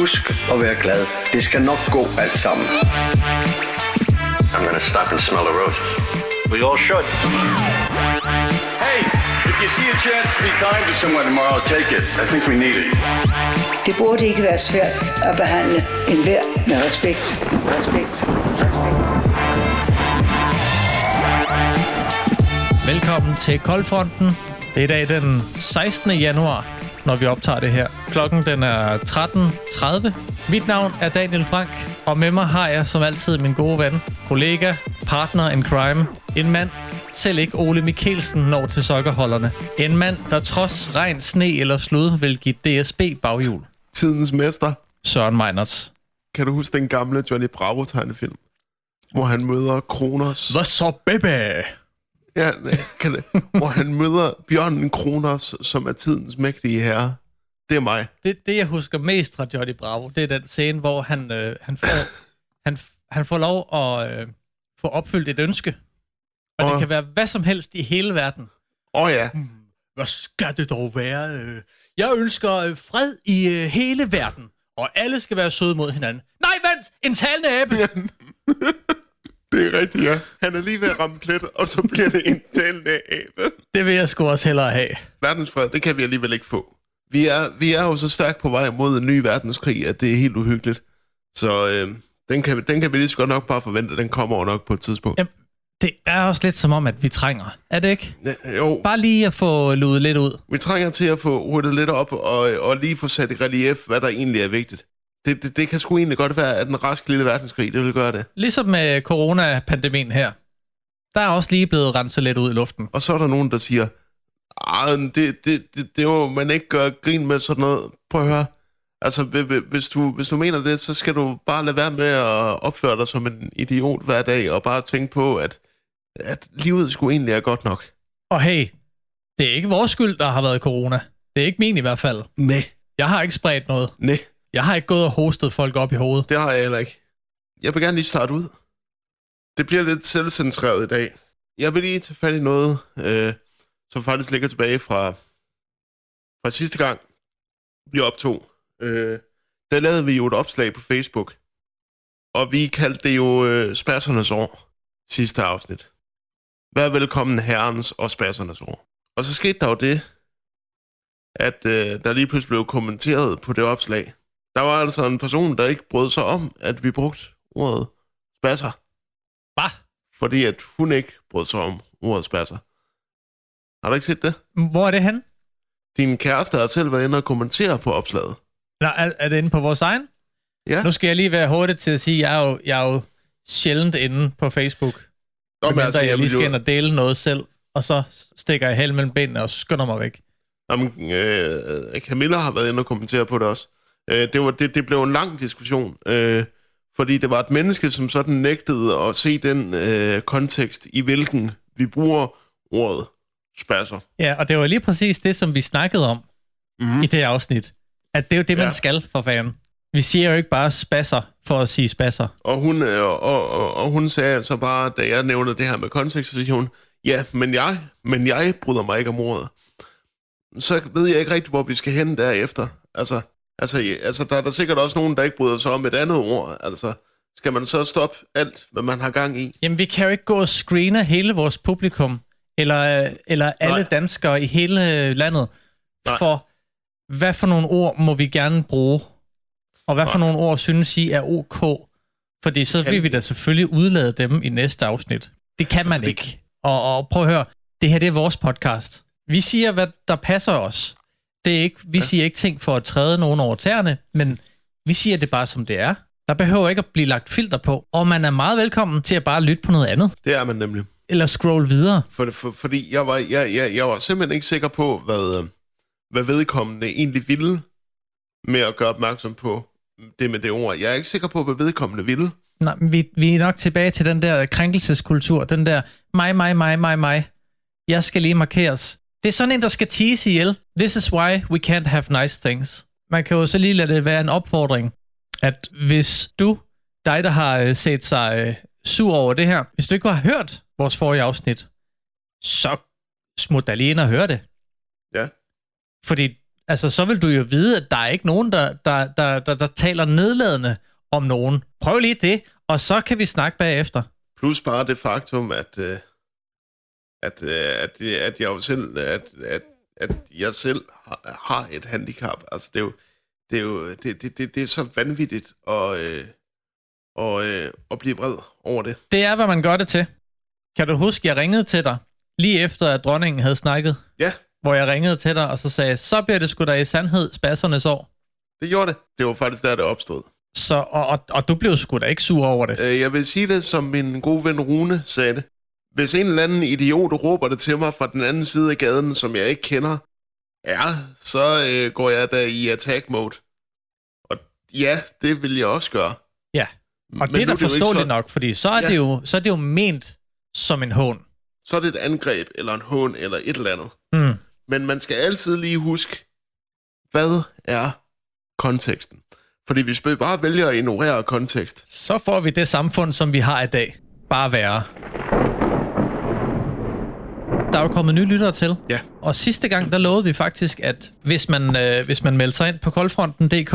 Husk at være glad. Det skal nok gå alt sammen. I'm gonna stop and smell the roses. We all should. Hey, if you see a chance to be kind to someone tomorrow, take it. I think we need it. Det burde ikke være svært at behandle enhver med respekt. Respekt. Respekt. Velkommen til Koldfronten. Det er i dag den 16. januar, når vi optager det her. Klokken den er 13.30. Mit navn er Daniel Frank, og med mig har jeg som altid min gode ven, kollega, partner in crime, en mand, selv ikke Ole Mikkelsen når til sokkerholderne. En mand, der trods regn, sne eller slud vil give DSB baghjul. Tidens mester. Søren Meinerts. Kan du huske den gamle Johnny Bravo-tegnefilm? Hvor han møder Kronos. Hvad så, baby? Ja, kan det, hvor han møder bjørnen Kronos, som er tidens mægtige herre. Det er mig. Det, det, jeg husker mest fra Johnny Bravo, det er den scene, hvor han, øh, han, får, han, han får lov at øh, få opfyldt et ønske. Og det Åh. kan være hvad som helst i hele verden. Åh oh, ja. Hvad skal det dog være? øh? Jeg ønsker øh, fred i øh, hele verden, og alle skal være søde mod hinanden. Nej, vent! En talende abe! Det er rigtigt, ja. Han er lige ved at ramme plet, og så bliver det en talende abe. Det vil jeg sgu også hellere have. Verdensfred, det kan vi alligevel ikke få. Vi er, vi er jo så stærkt på vej mod en ny verdenskrig, at det er helt uhyggeligt. Så øh, den, kan, den kan vi lige så godt nok bare forvente, den kommer jo nok på et tidspunkt. Jamen, det er også lidt som om, at vi trænger. Er det ikke? Ja, jo, Bare lige at få luet lidt ud. vi trænger til at få ryddet lidt op, og, og lige få sat i relief, hvad der egentlig er vigtigt. Det, det, det kan sgu egentlig godt være, at den raske lille verdenskrig, det vil gøre det. Ligesom med coronapandemien her. Der er også lige blevet renset lidt ud i luften. Og så er der nogen, der siger, "Ej, men det, det, det, det må man ikke gøre grin med sådan noget. Prøv at høre. Altså, hvi- hvi- hvis du, hvis du mener det, så skal du bare lade være med at opføre dig som en idiot hver dag, og bare tænke på, at, at livet skulle egentlig er godt nok. Og hey, det er ikke vores skyld, der har været corona. Det er ikke min i hvert fald. Nej, Jeg har ikke spredt noget. nej, jeg har ikke gået og hostet folk op i hovedet. det har jeg heller ikke. Jeg vil gerne lige starte ud. Det bliver lidt selvcentreret i dag. Jeg vil lige tage fat i noget, øh, som faktisk ligger tilbage fra, fra sidste gang, vi optog. Øh, der lavede vi jo et opslag på Facebook, og vi kaldte det jo øh, Spassernes år, sidste afsnit. Vær velkommen herrens og Spassernes år. Og så skete der jo det, at øh, der lige pludselig blev kommenteret på det opslag. Der var altså en person, der ikke brød sig om, at vi brugte ordet spasser, Hvad? fordi at hun ikke brød sig om ordet spasser. Har du ikke set det? Hvor er det hen? Din kæreste har selv været inde og kommentere på opslaget. Nå, er, er det inde på vores egen? Ja. Nu skal jeg lige være hurtig til at sige, at jeg er jo, jeg er jo sjældent inde på Facebook. Nå, men altså, jeg lige vil skal ind og dele noget selv, og så stikker jeg held mellem benene og skynder mig væk. Jamen, øh, Camilla har været inde og kommentere på det også. Øh, det, var, det, det blev en lang diskussion, øh, fordi det var et menneske, som sådan nægtede at se den øh, kontekst, i hvilken vi bruger ordet spasser. Ja, og det var lige præcis det, som vi snakkede om Mhm. i det afsnit. At det er jo det, man Ja. skal for fanden. Vi siger jo ikke bare spasser for at sige spasser. Og hun, øh, og, og, og hun sagde altså bare, da jeg nævnte det her med kontekst, så siger hun, ja, men jeg, men jeg bryder mig ikke om ordet. Så ved jeg ikke rigtig, hvor vi skal hen derefter. Altså, altså, altså der er der sikkert også nogen, der ikke bryder sig om et andet ord. Altså, skal man så stoppe alt, hvad man har gang i? Jamen, vi kan jo ikke gå og screene hele vores publikum, eller, eller alle Nej. danskere i hele landet, Nej. for hvad for nogle ord må vi gerne bruge, og hvad for Nej. nogle ord synes I er ok, fordi så Kan vil vi da selvfølgelig udlade dem i næste afsnit. Det kan man Altså, det- ikke. Og, og prøv at høre, det her det er vores podcast. Vi siger, hvad der passer os. Det er ikke, vi ja. siger ikke ting for at træde nogen over tæerne, men vi siger det bare, som det er. Der behøver ikke at blive lagt filter på, og man er meget velkommen til at bare lytte på noget andet, Det er man nemlig. eller scroll videre. For, for, fordi jeg var, jeg, jeg, jeg var simpelthen ikke sikker på, hvad, øh, hvad vedkommende egentlig ville med at gøre opmærksom på det med det ord. Jeg er ikke sikker på, hvad vedkommende ville. Nej, men vi, vi er nok tilbage til den der krænkelseskultur, den der mig, mig, mig, mig, mig. Jeg skal lige markeres. Det er sådan en, der skal tease ihjel. This is why we can't have nice things. Man kan jo så lige lade det være en opfordring, at hvis du, dig der har øh, set sig øh, sur over det her, hvis du ikke har hørt vores forrige afsnit, så smut dig lige ind og hør det. Ja. Fordi, altså, så vil du jo vide, at der er ikke nogen, der, der, der, der, der taler nedladende om nogen. Prøv lige det, og så kan vi snakke bagefter. Plus bare det faktum, at, øh, at, øh, at, at jeg jo selv, at, at, at jeg selv har, har et handicap. Altså, det er jo, det er jo det, det, det, det er så vanvittigt at, øh, og, øh, at blive vred over det. Det er, hvad man gør det til. Kan du huske, jeg ringede til dig, lige efter at dronningen havde snakket? Ja, Hvor jeg ringede til dig, og så sagde, så bliver det sgu da i sandhed spassernes år. det gjorde det. Det var faktisk der, det opstod. Så, og, og, og du blev sgu da ikke sur over det. Øh, Jeg vil sige det, som min gode ven Rune sagde det. Hvis en eller anden idiot råber det til mig fra den anden side af gaden, som jeg ikke kender, ja, så øh, går jeg da i attack mode. Og ja, det vil jeg også gøre. Ja, og Men det er da forståeligt sådan- nok, fordi så er, Ja. det jo, så er det jo ment som en hån. Så er det et angreb, eller en hån, eller et eller andet. Mm. Men man skal altid lige huske, hvad er konteksten? Fordi hvis vi bare vælger at ignorere kontekst, Så får vi det samfund, som vi har i dag. Bare værre. Der er jo kommet nye lyttere til. Ja. Og sidste gang, der lovede vi faktisk, at hvis man, øh, hvis man meldte sig ind på koldfronten.dk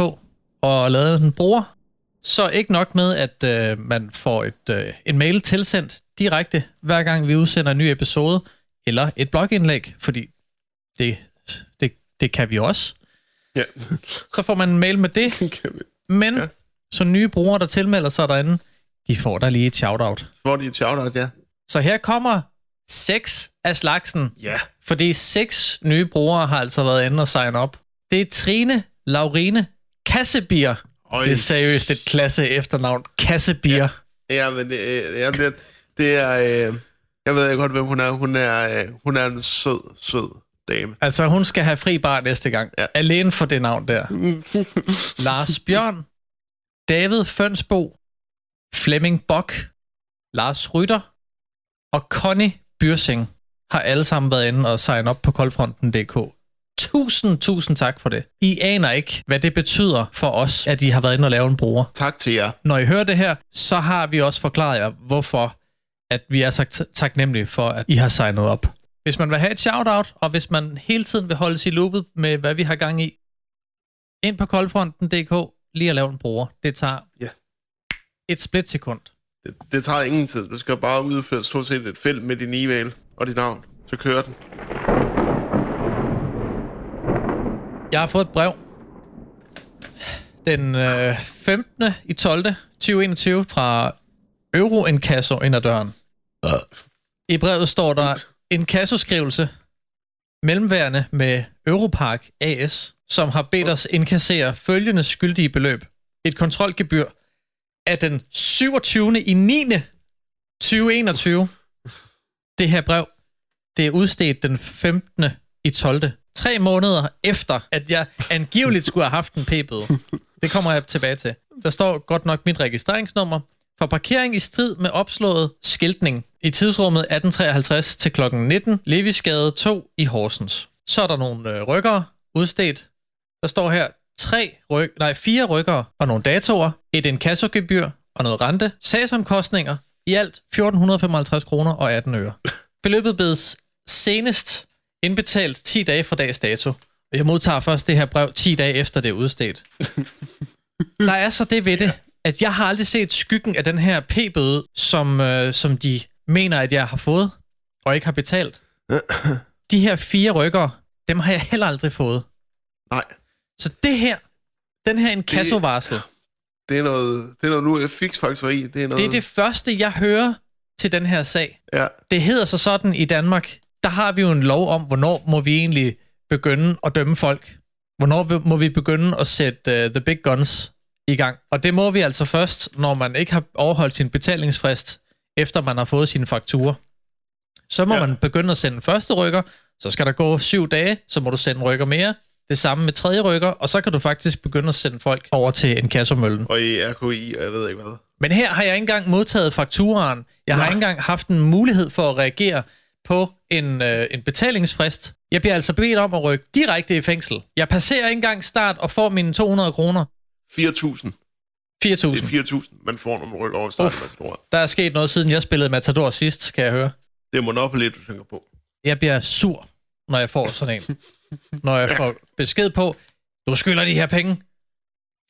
og lavede en bruger, så ikke nok med, at øh, man får et, øh, en mail tilsendt direkte, hver gang vi udsender en ny episode, eller et blogindlæg, fordi det, det, det kan vi også. ja, Så får man en mail med det, men ja. så nye brugere, der tilmelder sig derinde, de får der lige et shout-out. får de et shout-out, ja. Så her kommer seks af slagsen, Ja, fordi seks nye brugere har altså været inde og sign op. Det er Trine Laurine Kassebier. Øj. Det er seriøst et klasse efternavn. Kassebier. Ja. ja men øh, jeg bliver, det er... Øh, jeg ved ikke godt, hvem hun er. Hun er, øh, hun er en sød, sød dame. Altså, hun skal have fri bar næste gang. Ja. Alene for det navn der. Lars Bjørn, David Fønsbo, Flemming Bok, Lars Rytter og Connie Byrsing har alle sammen været inde og sign op på koldfronten.dk. Tusind, tusind tak for det. I aner ikke, hvad det betyder for os, at I har været inde og lave en bruger. Tak til jer. Når I hører det her, så har vi også forklaret jer, hvorfor at vi er så taknemmelige for, at I har signet op. Hvis man vil have et shout-out, og hvis man hele tiden vil holde sig i loopet med, hvad vi har gang i, ind på koldfronten.dk, lige at lave en bruger. Det tager Ja. et splitsekund. Det, det tager ingen tid. Du skal bare udføre stort set et felt med din e-mail og dit navn. Så kører den. Jeg har fået et brev den øh, 15. i 12. 2021 fra Euro Inkasso ind ad døren. I brevet står der en kassoskrivelse mellemværende med Europark AS, som har bedt os indkassere følgende skyldige beløb. Et kontrolgebyr af den 27. i 9. 2021. Det her brev, det er udstedt den 15. i 12. Tre måneder efter, at jeg angiveligt skulle have haft en p-bøde. Det kommer jeg tilbage til. Der står godt nok mit registreringsnummer for parkering i strid med opslået skiltning i tidsrummet 1853 til kl. 19, Levisgade 2 i Horsens. Så er der nogle øh, rykkere udstedt. Der står her tre ryk, nej, fire rykkere og nogle datoer, et inkassogebyr og noget rente, sagsomkostninger, i alt 1455 kroner og 18 øre. Beløbet bedes senest indbetalt 10 dage fra dags dato. Og jeg modtager først det her brev 10 dage efter det er udstedt. Der er så det ved det, at jeg har aldrig set skyggen af den her p-bøde, som, øh, som de mener, at jeg har fået, og ikke har betalt. De her fire rykker, dem har jeg heller aldrig fået. Nej, Så det her, den her inkassovarsel, det er noget, det er noget nu fixfakseri. Det er noget... det er det første, jeg hører til den her sag. Ja, Det hedder så sådan i Danmark, der har vi jo en lov om, hvornår må vi egentlig begynde at dømme folk. Hvornår må vi begynde at sætte uh, the big guns i gang. Og det må vi altså først, når man ikke har overholdt sin betalingsfrist, efter man har fået sine fakturer. Så må ja. man begynde at sende første rykker, så skal der gå syv dage, så må du sende rykker mere. Det samme med tredje rykker, og så kan du faktisk begynde at sende folk over til en kassomøllen. og i RKI, og jeg ved ikke hvad. Men her har jeg ikke engang modtaget fakturaen. Jeg har Nej. ikke engang haft en mulighed for at reagere på en, øh, en betalingsfrist. Jeg bliver altså bedt om at rykke direkte i fængsel. Jeg passerer ikke engang start og får mine 200 kroner. 4.000. 4.000. Det er 4.000, man får, når man rykker over starten af. Der er sket noget, siden jeg spillede Matador sidst, kan jeg høre. Det er Monopoly, du tænker på. Jeg bliver sur, når jeg får sådan en. når jeg får besked på, du skylder de her penge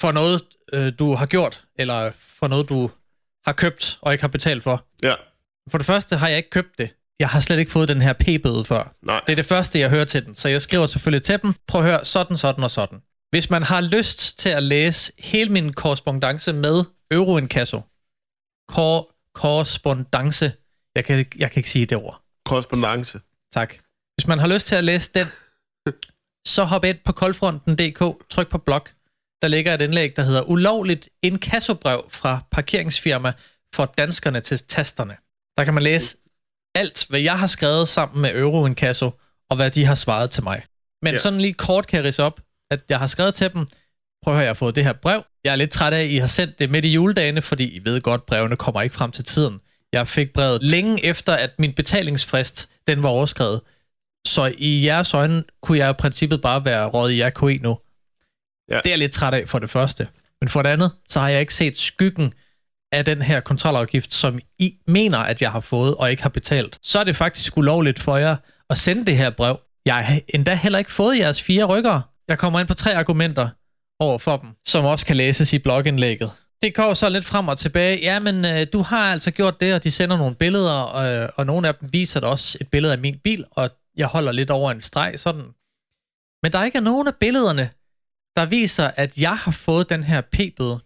for noget, øh, du har gjort, eller for noget, du har købt og ikke har betalt for. Ja. For det første har jeg ikke købt det. Jeg har slet ikke fået den her p-bøde før. Nej. Det er det første, jeg hører til den. Så jeg skriver selvfølgelig til dem, prøv at høre, sådan, sådan og sådan. Hvis man har lyst til at læse hele min korrespondence med Euroinkasso, kor korrespondence, jeg kan, jeg kan ikke sige det ord, Korrespondence. tak. Hvis man har lyst til at læse den, så hop ind på koldfronten.dk, tryk på blog. Der ligger et indlæg, der hedder Ulovligt inkassobrev fra parkeringsfirma for danskerne til tasterne. Der kan man læse alt, hvad jeg har skrevet sammen med Euroinkasso, og hvad de har svaret til mig. Men Ja. sådan lige kort kan jeg ridse op, at jeg har skrevet til dem, prøv at høre, jeg har fået det her brev. Jeg er lidt træt af, at I har sendt det midt i juledagene, fordi I ved godt, brevene kommer ikke frem til tiden. Jeg fik brevet længe efter, at min betalingsfrist den var overskrevet. Så i jeres øjne kunne jeg i princippet bare være råd i RKI nu. Ja. Det er jeg lidt træt af for det første. Men for det andet, så har jeg ikke set skyggen af den her kontrolafgift, som I mener, at jeg har fået og ikke har betalt. Så er det faktisk ulovligt for jer at sende det her brev. Jeg har endda heller ikke fået jeres fire rykkere. Jeg kommer ind på tre argumenter over for dem, som også kan læses i blogindlægget. Det går så lidt frem og tilbage. Ja, men øh, du har altså gjort det, og de sender nogle billeder, øh, og nogle af dem viser der også et billede af min bil, og jeg holder lidt over en streg sådan. Men der er ikke nogen af billederne, der viser, at jeg har fået den her p-bøde.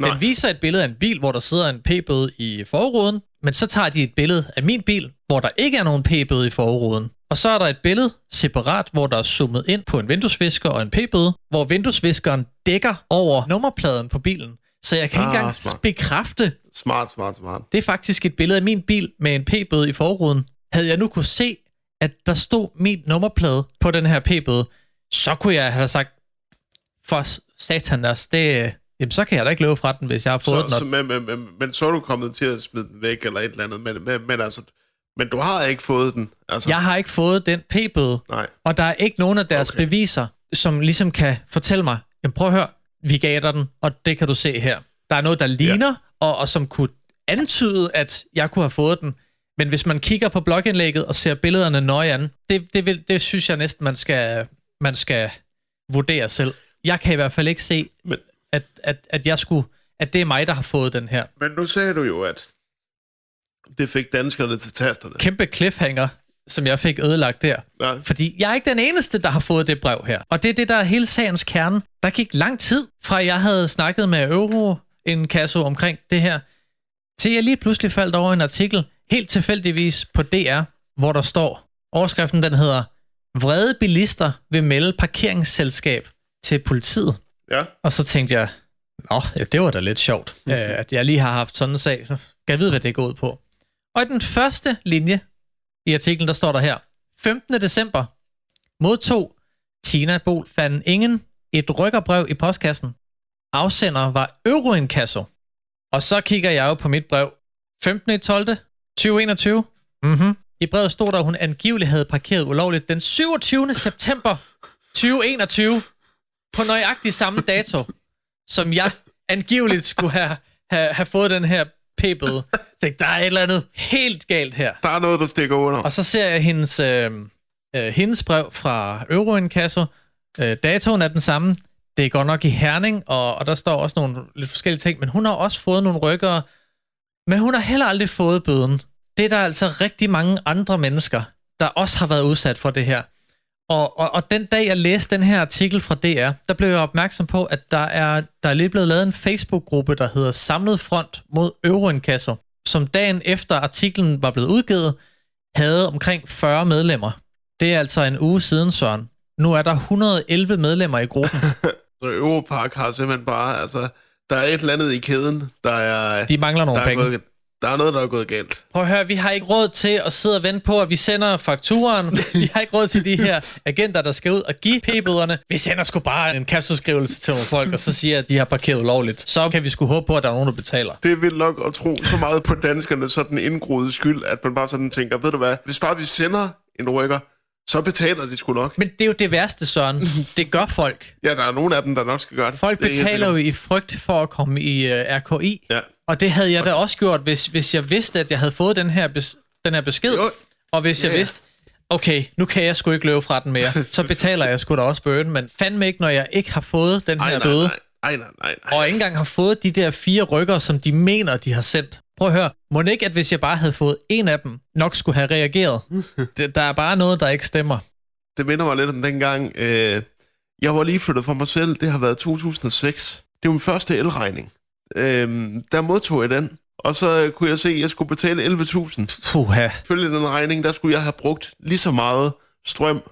Nej. Den viser et billede af en bil, hvor der sidder en p-bøde i forruden, men så tager de et billede af min bil, hvor der ikke er nogen p-bøde i forruden. Og så er der et billede separat, hvor der er zoomet ind på en vinduesvisker og en p-bøde, hvor vinduesviskeren dækker over nummerpladen på bilen. Så jeg kan ikke Ah, engang smart. bekræfte, Smart, smart, smart. det er faktisk et billede af min bil med en p-bøde i forruden. Havde jeg nu kunne se, at der stod min nummerplade på den her p-bøde, så kunne jeg have sagt, for satan altså, det, jamen så kan jeg da ikke løbe fra den, hvis jeg har fået Så, den. så, men, men, men, men så er du kommet til at smide den væk eller et eller andet. Men, men, men altså, men du har ikke fået den. Altså, Jeg har ikke fået den p-bøde, Nej. og der er ikke nogen af deres okay. beviser, som ligesom kan fortælle mig, jamen prøv at høre, vi gav dig den, og det kan du se her. Der er noget, der ligner, ja. og, og som kunne antyde, at jeg kunne have fået den. Men hvis man kigger på blogindlægget og ser billederne nøje an, det, det, vil, det synes jeg næsten, man skal, man skal vurdere selv. Jeg kan i hvert fald ikke se, Men- at, at, at, jeg skulle, at det er mig, der har fået den her. Men nu sagde du jo, at det fik danskerne til tasterne. Kæmpe cliffhanger, som jeg fik ødelagt der. Ja. Fordi jeg er ikke den eneste, der har fået det brev her. Og det er det, der er hele sagens kerne. Der gik lang tid, fra jeg havde snakket med Euro en kasse omkring det her, til jeg lige pludselig faldt over en artikel, helt tilfældigvis på DR, hvor der står, overskriften den hedder, Vrede bilister vil melde parkeringsselskab til politiet. Ja. Og så tænkte jeg, nå, ja, det var da lidt sjovt, mm-hmm. at jeg lige har haft sådan en sag. Så kan jeg vide, hvad det går ud på. Og i den første linje i artiklen, der står der her, 15. december modtog Tina Bol van Ingen et rykkerbrev i postkassen. Afsender var Euroinkasso. Og så kigger jeg jo på mit brev. 15. 12. 2021. Mm-hmm. I brevet stod der, at hun angiveligt havde parkeret ulovligt den 27. september 2021 på nøjagtig samme dato, som jeg angiveligt skulle have, have, have fået den her p-bøde. Så tænkte, der er et eller andet helt galt her. Der er noget, der stikker under. Og så ser jeg hendes, øh, øh, hendes brev fra Euroinkasso. Øh, datoen er den samme. Det er godt nok i Herning, og, og der står også nogle lidt forskellige ting, men hun har også fået nogle rykkere, men hun har heller aldrig fået bøden. Det er der altså rigtig mange andre mennesker, der også har været udsat for det her. Og, og, og den dag, jeg læste den her artikel fra DR, der blev jeg opmærksom på, at der er, der er lige blevet lavet en Facebook-gruppe, der hedder Samlet Front mod Euroinkasso, som dagen efter artiklen var blevet udgivet, havde omkring 40 medlemmer. Det er altså en uge siden, Søren. Nu er der 111 medlemmer i gruppen. Så Europark har simpelthen bare, altså, der er et eller andet i kæden, der er, De mangler nogle der er, penge. gået, der er noget, der er gået galt. Prøv at høre, vi har ikke råd til at sidde og vente på, at vi sender fakturen. Vi har ikke råd til de her agenter, der skal ud og give p-bøderne. Vi sender sgu bare en kasseskrivelse til nogle folk, og så siger, at de har parkeret ulovligt. Så kan vi sgu håbe på, at der er nogen, der betaler. Det er vildt nok at tro så meget på danskerne, så den indgroede skyld, at man bare sådan tænker, ved du hvad, hvis bare vi sender en rykker, så betaler de sgu nok. Men det er jo det værste, Søren. Det gør folk. Ja, der er nogle af dem, der nok skal gøre det. Folk det er betaler jo i frygt for at komme i uh, RKI. Ja. Og det havde jeg da også gjort, hvis, hvis jeg vidste, at jeg havde fået den her, bes, den her besked. Jo. Og hvis jeg Ja, ja. vidste, okay, nu kan jeg sgu ikke løbe fra den mere. Så betaler jeg sgu da også bøden, men fandme ikke, når jeg ikke har fået den Ej, her nej, bøde. nej, nej, nej, nej, nej. og ikke engang har fået de der fire rykker, som de mener, de har sendt. Prøv at høre, må ikke, at hvis jeg bare havde fået en af dem, nok skulle have reageret? Det, der er bare noget, der ikke stemmer. Det minder mig lidt om dengang, øh, jeg var lige flyttet fra mig selv. Det har været 2006. Det var min første elregning. Øh, der modtog jeg den. Og så kunne jeg se, at jeg skulle betale 11.000. Puha. Følge den regning, der skulle jeg have brugt lige så meget strøm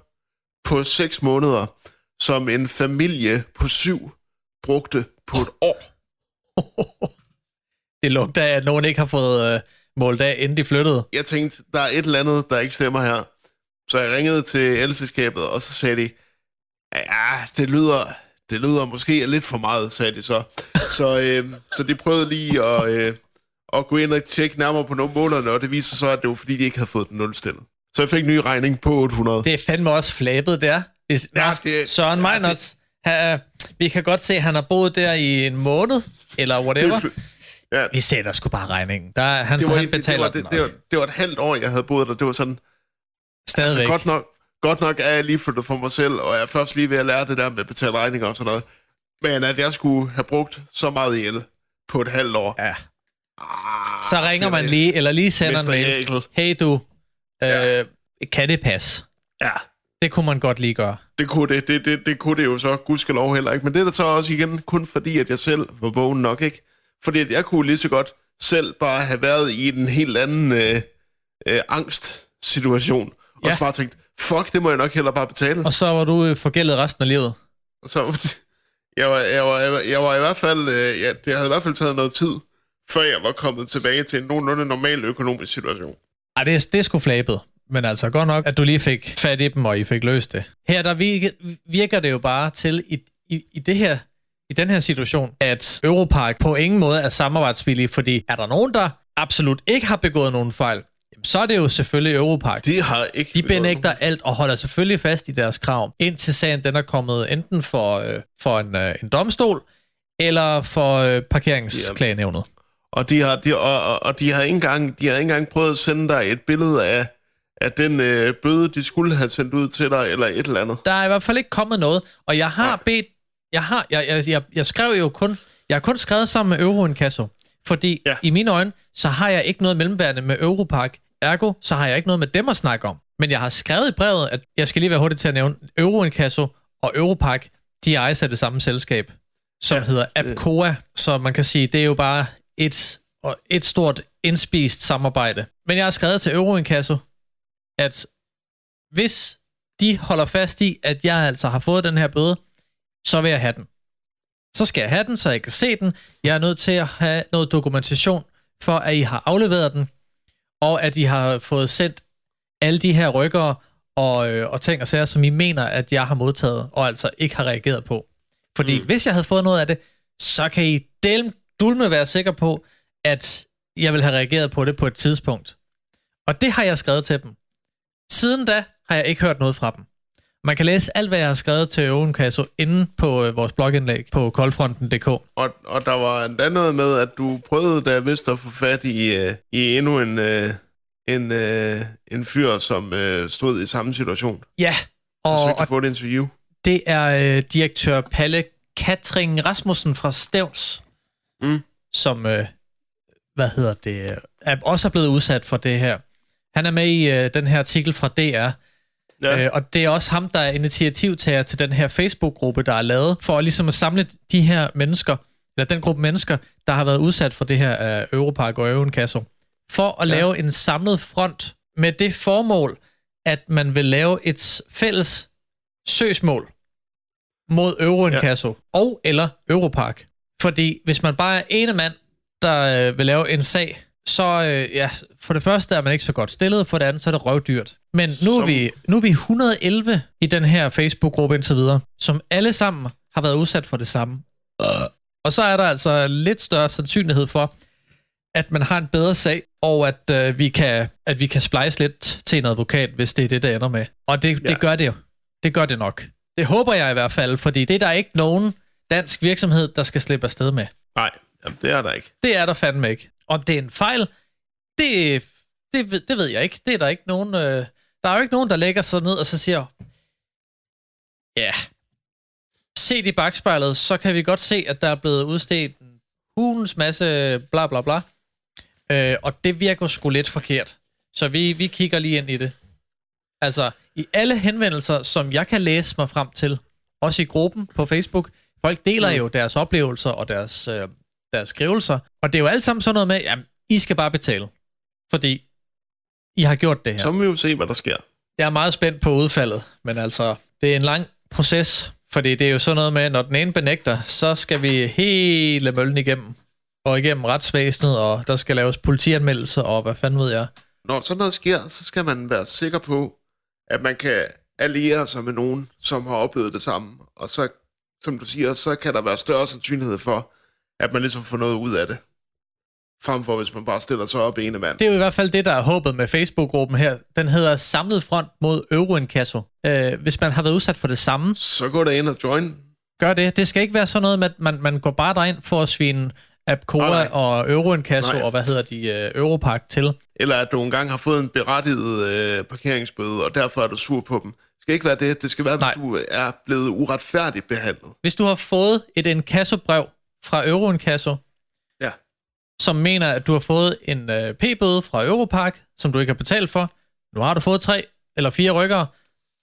på 6 måneder, som en familie på syv brugte på et år. Det lugter af, at nogen ikke har fået øh, målt af, inden de flyttede. Jeg tænkte, der er et eller andet, der ikke stemmer her. Så jeg ringede til elselskabet, og så sagde de, ja, det lyder, det lyder måske lidt for meget, sagde de så. Så, øh, så de prøvede lige at, øh, at gå ind og tjekke nærmere på nogle måneder, og det viste sig så, at det var fordi, de ikke havde fået den nulstillet. Så jeg fik en ny regning på 800. Det er fandme også flabet, der. Hvis, Ja, det- Søren ja, Meiners, ja, vi kan godt se, at han har boet der i en måned, eller whatever. det, ja, Vi sætter sgu bare regningen. Der, er- han, det, var, han det, det, betaler var, den det, det, var, det var et halvt år, jeg havde boet der. Det var sådan, stadigvæk. altså godt nok, godt nok er jeg lige flyttet for mig selv, og jeg er først lige ved at lære det der med at betale regninger og sådan noget. Men at jeg skulle have brugt så meget el på et halvt år. Ja. Ah, Så ringer man lige, eller lige sender Mester en mail. Jækel. Hey du, øh, Ja. kan det passe? Ja, Det kunne man godt lige gøre. det kunne det, det, det, det kunne det jo så, gudskelov heller ikke. Men det er da så også igen kun fordi, at jeg selv var vågen nok, ikke? Fordi at jeg kunne lige så godt selv bare have været i en helt anden øh, øh, angstsituation. Og Ja. så bare tænkt, fuck, det må jeg nok heller bare betale. Og så var du øh, forgældet resten af livet. Så jeg var, jeg var, jeg var, jeg var i hvert fald, øh, ja, det havde i hvert fald taget noget tid, før jeg var kommet tilbage til en nogenlunde normal økonomisk situation. Ej, det er, det er sgu flabet. Men altså godt nok, at du lige fik fat i dem, og I fik løst det. Her der virker, det jo bare til, i, i, i, det her, i den her situation, at Europark på ingen måde er samarbejdsvillig, fordi er der nogen, der absolut ikke har begået nogen fejl, så er det jo selvfølgelig Europark. De har ikke... De benægter alt og holder selvfølgelig fast i deres krav, indtil sagen den er kommet enten for, øh, for en, øh, en domstol, eller for øh, parkeringsklagenævnet. Og de har, de, og, og, og de har ikke engang, de har ikke engang prøvet at sende dig et billede af, af den øh, bøde, de skulle have sendt ud til dig, eller et eller andet. Der er i hvert fald ikke kommet noget, og jeg har bedt, jeg har, jeg, jeg, jeg, jeg skrev jo kun, jeg har kun skrevet sammen med Euroinkasso, fordi Ja. i mine øjne, så har jeg ikke noget mellemværende med Europark, ergo, så har jeg ikke noget med dem at snakke om. Men jeg har skrevet i brevet, at jeg skal lige være hurtig til at nævne, Euroinkasso og Europark, de ejes af det samme selskab, som Ja, ja, hedder Apcoa, så man kan sige, det er jo bare et, og et stort indspist samarbejde. Men jeg har skrevet til Euroinkasso, at hvis de holder fast i, at jeg altså har fået den her bøde, så vil jeg have den. Så skal jeg have den, så jeg kan se den. Jeg er nødt til at have noget dokumentation for, at I har afleveret den, og at I har fået sendt alle de her rykkere og, øh, og ting og sager, som I mener, at jeg har modtaget, og altså ikke har reageret på. Fordi mm. hvis jeg havde fået noget af det, så kan I del, dulme være sikker på, at jeg vil have reageret på det på et tidspunkt. Og det har jeg skrevet til dem. Siden da har jeg ikke hørt noget fra dem. Man kan læse alt, hvad jeg har skrevet til Øvenkasso inde på øh, vores blogindlæg på koldfronten.dk. Og, og der var endda noget med, at du prøvede da vist at få fat i, øh, i endnu en, øh, en, øh, en fyr, som øh, stod i samme situation. Ja, og, Forsøgte og at få et interview. det er øh, direktør Palle Katring Rasmussen fra Stævns, Mm. som, øh, hvad hedder det, øh, er også er blevet udsat for det her. Han er med i øh, den her artikel fra DR, Ja. Øh, og det er også ham, der er initiativtager til den her Facebook-gruppe, der er lavet, for ligesom at samle de her mennesker, eller den gruppe mennesker, der har været udsat for det her af Europark og Øvenkasso, for at Ja. lave en samlet front med det formål, at man vil lave et fælles søgsmål mod Euroinkasso ja. og eller Europark. Fordi hvis man bare er ene mand, der øh, vil lave en sag, så øh, ja, for det første er man ikke så godt stillet, for det andet så er det røvdyrt. Men nu er, Som- vi, nu er vi 111 i den her Facebook-gruppe indtil videre, som alle sammen har været udsat for det samme. Og så er der altså lidt større sandsynlighed for, at man har en bedre sag, og at, øh, vi, kan, at vi kan splice lidt til en advokat, hvis det er det, der ender med. Og det, Ja. det gør det jo. Det gør det nok. Det håber jeg i hvert fald, fordi det er der ikke nogen dansk virksomhed, der skal slippe afsted med. Nej, jamen, det er der ikke. Det er der fandme ikke. Om det er en fejl, det, det, ved- det ved jeg ikke. Det er der ikke nogen, øh, der er jo ikke nogen, der lægger sig ned og så siger, ja, set i bagspejlet, så kan vi godt se, at der er blevet udstedt en hulens masse bla bla bla. Øh, og det virker sgu lidt forkert. Så vi, vi kigger lige ind i det. Altså, i alle henvendelser, som jeg kan læse mig frem til, også i gruppen på Facebook, folk deler jo deres oplevelser og deres, øh, deres skrivelser, og det er jo alt sammen sådan noget med, jamen, I skal bare betale, fordi I har gjort det her. Så må vi jo se, hvad der sker. Jeg er meget spændt på udfaldet, men altså, det er en lang proces, fordi det er jo sådan noget med, når den ene benægter, så skal vi hele møllen igennem, og igennem retsvæsenet, og der skal laves politianmeldelse, og hvad fanden ved jeg. Når sådan noget sker, så skal man være sikker på, at man kan alliere sig med nogen, som har oplevet det samme. Og så, som du siger, så kan der være større sandsynlighed for, at man ligesom får noget ud af det. Frem for, hvis man bare stiller sig op ene mand. Det er jo i hvert fald det, der er håbet med Facebook-gruppen her. Den hedder Samlet Front mod Euroinkasso. Øh, hvis man har været udsat for det samme, Så gå der ind og join. gør det. Det skal ikke være sådan noget med, at man, man går bare derind for at svine Nej, nej. og Euroinkasso Nej. og hvad hedder de, øh, Europark til. Eller at du engang har fået en berettiget øh, parkeringsbøde, og derfor er du sur på dem. Det skal ikke være det. Det skal være, Nej. hvis du er blevet uretfærdigt behandlet. Hvis du har fået et inkassobrev fra Euroinkasso, Ja. som mener, at du har fået en øh, p-bøde fra Europark, som du ikke har betalt for. Nu har du fået tre eller fire rykkere,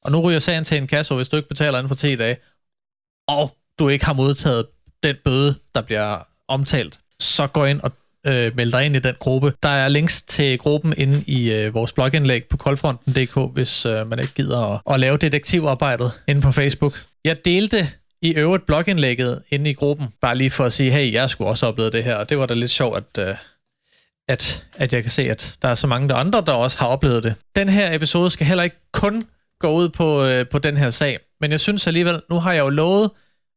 og nu ryger sagen til en kasse, hvis du ikke betaler inden for 10 dage, og du ikke har modtaget den bøde, der bliver omtalt, så gå ind og øh, meld dig ind i den gruppe. Der er links til gruppen inde i øh, vores blogindlæg på koldfronten.dk, hvis øh, man ikke gider at, at lave detektivarbejdet inde på Facebook. Jeg delte i øvrigt blogindlægget inde i gruppen, bare lige for at sige, hey, jeg skulle også opleve det her, og det var da lidt sjovt, at, øh, at, at jeg kan se, at der er så mange der andre, der også har oplevet det. Den her episode skal heller ikke kun gå ud på, øh, på den her sag, men jeg synes alligevel, nu har jeg jo lovet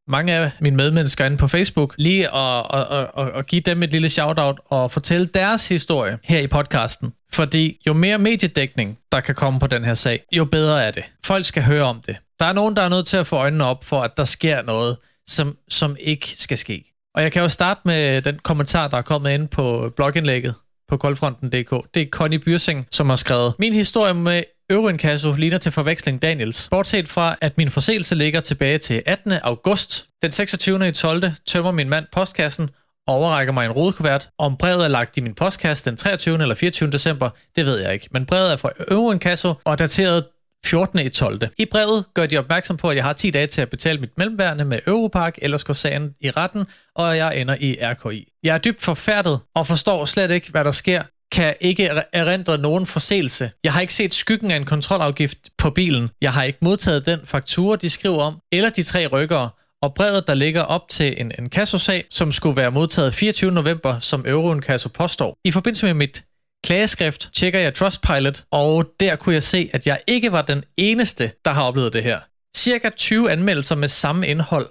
mange af mine medmennesker inde på Facebook lige at, at, at, at, at give dem et lille shout-out og fortælle deres historie her i podcasten. Fordi jo mere mediedækning, der kan komme på den her sag, jo bedre er det. Folk skal høre om det. Der er nogen, der er nødt til at få øjnene op for, at der sker noget, som, som ikke skal ske. Og jeg kan jo starte med den kommentar, der er kommet ind på blogindlægget på koldfronten.dk. Det er Connie Byrsing, som har skrevet, Min historie med Euroinkasso ligner til forveksling Daniels. Bortset fra, at min forseelse ligger tilbage til 18. august. Den 26. i 12. tømmer min mand postkassen og overrækker mig en rodekuvert. Om brevet er lagt i min postkasse den 23. eller 24. december, det ved jeg ikke. Men brevet er fra Euroinkasso og dateret 14. i 12. I brevet gør de opmærksom på, at jeg har 10 dage til at betale mit mellemværende med Europark, ellers går sagen i retten, og jeg ender i RKI. Jeg er dybt forfærdet og forstår slet ikke, hvad der sker. Kan ikke erindre nogen forseelse. Jeg har ikke set skyggen af en kontrolafgift på bilen. Jeg har ikke modtaget den faktura, de skriver om, eller de tre rykkere, og brevet, der ligger op til en, en kassosag, som skulle være modtaget 24. november, som Euroinkasso påstår. I forbindelse med mit klageskrift tjekker jeg Trustpilot, og der kunne jeg se, at jeg ikke var den eneste, der har oplevet det her. Cirka 20 anmeldelser med samme indhold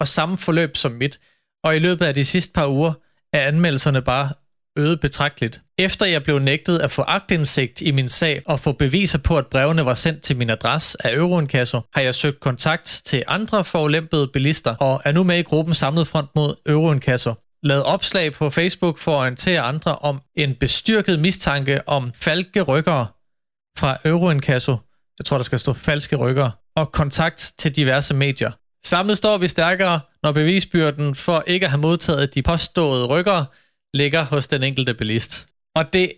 og samme forløb som mit, og i løbet af de sidste par uger er anmeldelserne bare øget betragteligt. Efter jeg blev nægtet at få agtindsigt i min sag og få beviser på, at brevene var sendt til min adresse af Euroinkasso, har jeg søgt kontakt til andre forulempede bilister og er nu med i gruppen Samlet Front mod Euroinkasso. Lavet opslag på Facebook for at orientere andre om en bestyrket mistanke om falske rykkere fra Euroinkasso. Jeg tror, der skal stå falske rykkere. Og kontakt til diverse medier. Samlet står vi stærkere, når bevisbyrden for ikke at have modtaget de påståede rykkere ligger hos den enkelte bilist. Og det,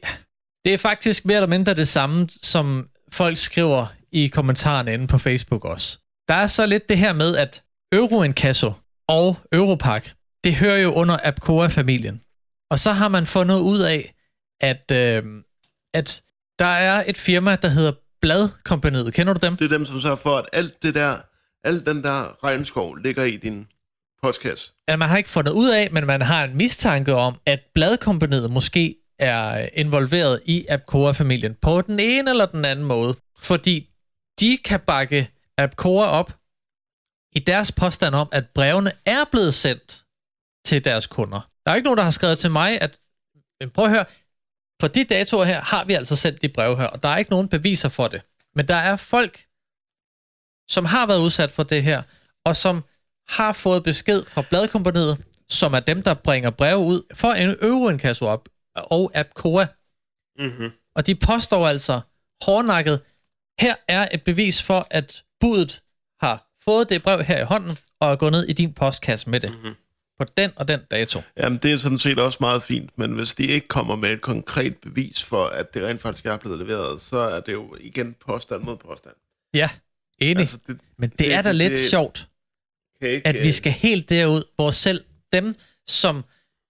det er faktisk mere eller mindre det samme, som folk skriver i kommentarerne inde på Facebook også. Der er så lidt det her med, at Euroinkasso og Europark, det hører jo under Apcoa-familien. Og så har man fundet ud af, at, øh, at der er et firma, der hedder Bladkompaniet. Kender du dem? Det er dem, som sørger for, at alt det der, alt den der regnskov ligger i din postkasse. at man har ikke fundet ud af, men man har en mistanke om, at bladkompaniet måske er involveret i Apcoa-familien på den ene eller den anden måde. Fordi de kan bakke Apcoa op i deres påstand om, at brevene er blevet sendt til deres kunder. Der er ikke nogen, der har skrevet til mig, at men prøv at høre, på de datoer her har vi altså sendt de brev her, og der er ikke nogen beviser for det. Men der er folk, som har været udsat for det her, og som har fået besked fra bladkompaniet, som er dem, der bringer breve ud for en euroinkasso op og Apcoa. Mm-hmm. Og de påstår altså hårdnakket, Her er et bevis for, at budet har fået det brev her i hånden, og er gået ned i din postkasse med det. Mm-hmm. På den og den dato. Jamen, det er sådan set også meget fint, men hvis de ikke kommer med et konkret bevis for, at det rent faktisk er blevet leveret, så er det jo igen påstand mod påstand. Ja, enig. Altså, det, Men det, det er da det, lidt det, sjovt, ikke, at vi skal helt derud, hvor selv dem, som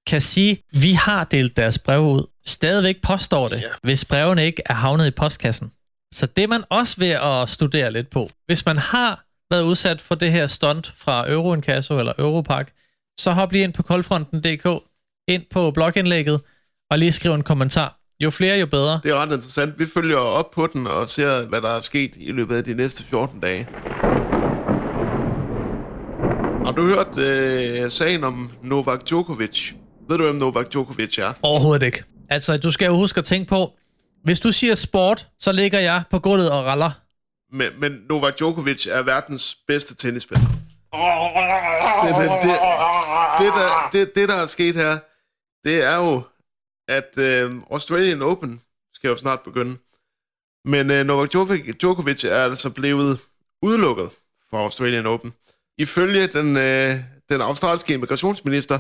kan sige, vi har delt deres brev ud, stadigvæk påstår det, ja. hvis brevene ikke er havnet i postkassen. Så det er man også ved at studere lidt på. Hvis man har været udsat for det her stunt fra Euroinkasso eller Europark, så hop lige ind på koldfronten.dk, ind på blogindlægget, og lige skriv en kommentar. Jo flere, jo bedre. Det er ret interessant. Vi følger op på den og ser, hvad der er sket i løbet af de næste 14 dage. Har du hørt øh, sagen om Novak Djokovic? Ved du, hvem Novak Djokovic er? Overhovedet ikke. Altså, du skal jo huske at tænke på, hvis du siger sport, så ligger jeg på gulvet og raller. Men, men Novak Djokovic er verdens bedste tennisspiller. Det, det, det, det, der, det, det, der er sket her, det er jo, at øh, Australian Open skal jo snart begynde. Men øh, Novak Djokovic er altså blevet udelukket fra Australian Open. Ifølge den, øh, den australske immigrationsminister,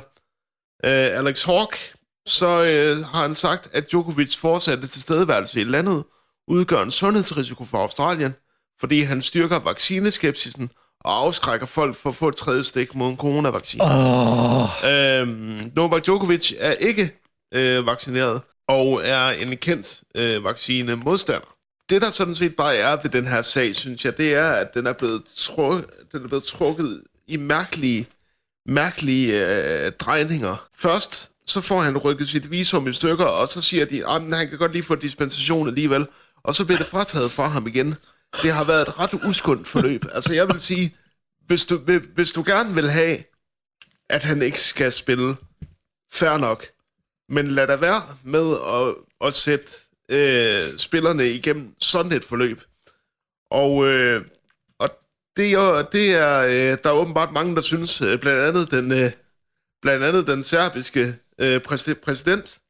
øh, Alex Hawke, så øh, har han sagt, at Djokovic fortsatte tilstedeværelse i landet udgør en sundhedsrisiko for Australien, fordi han styrker vaccineskepsisen og afskrækker folk for at få et tredje stik mod en coronavaccine. Oh. Øhm, Novak Djokovic er ikke øh, vaccineret og er en kendt øh, vaccinemodstander. Det, der sådan set bare er ved den her sag, synes jeg, det er, at den er blevet, tru- den er blevet trukket i mærkelige, mærkelige øh, drejninger. Først så får han rykket sit visum i stykker, og så siger de, at han kan godt lige få dispensation alligevel. Og så bliver det frataget fra ham igen. Det har været et ret uskundt forløb. Altså jeg vil sige, hvis du, hvis du gerne vil have, at han ikke skal spille, fair nok. Men lad da være med at, at sætte øh, spillerne igennem sådan et forløb. Og, øh, og det, er, det er, øh, der er åbenbart mange, der synes, øh, blandt andet den, øh, blandt andet den serbiske øh, præsident,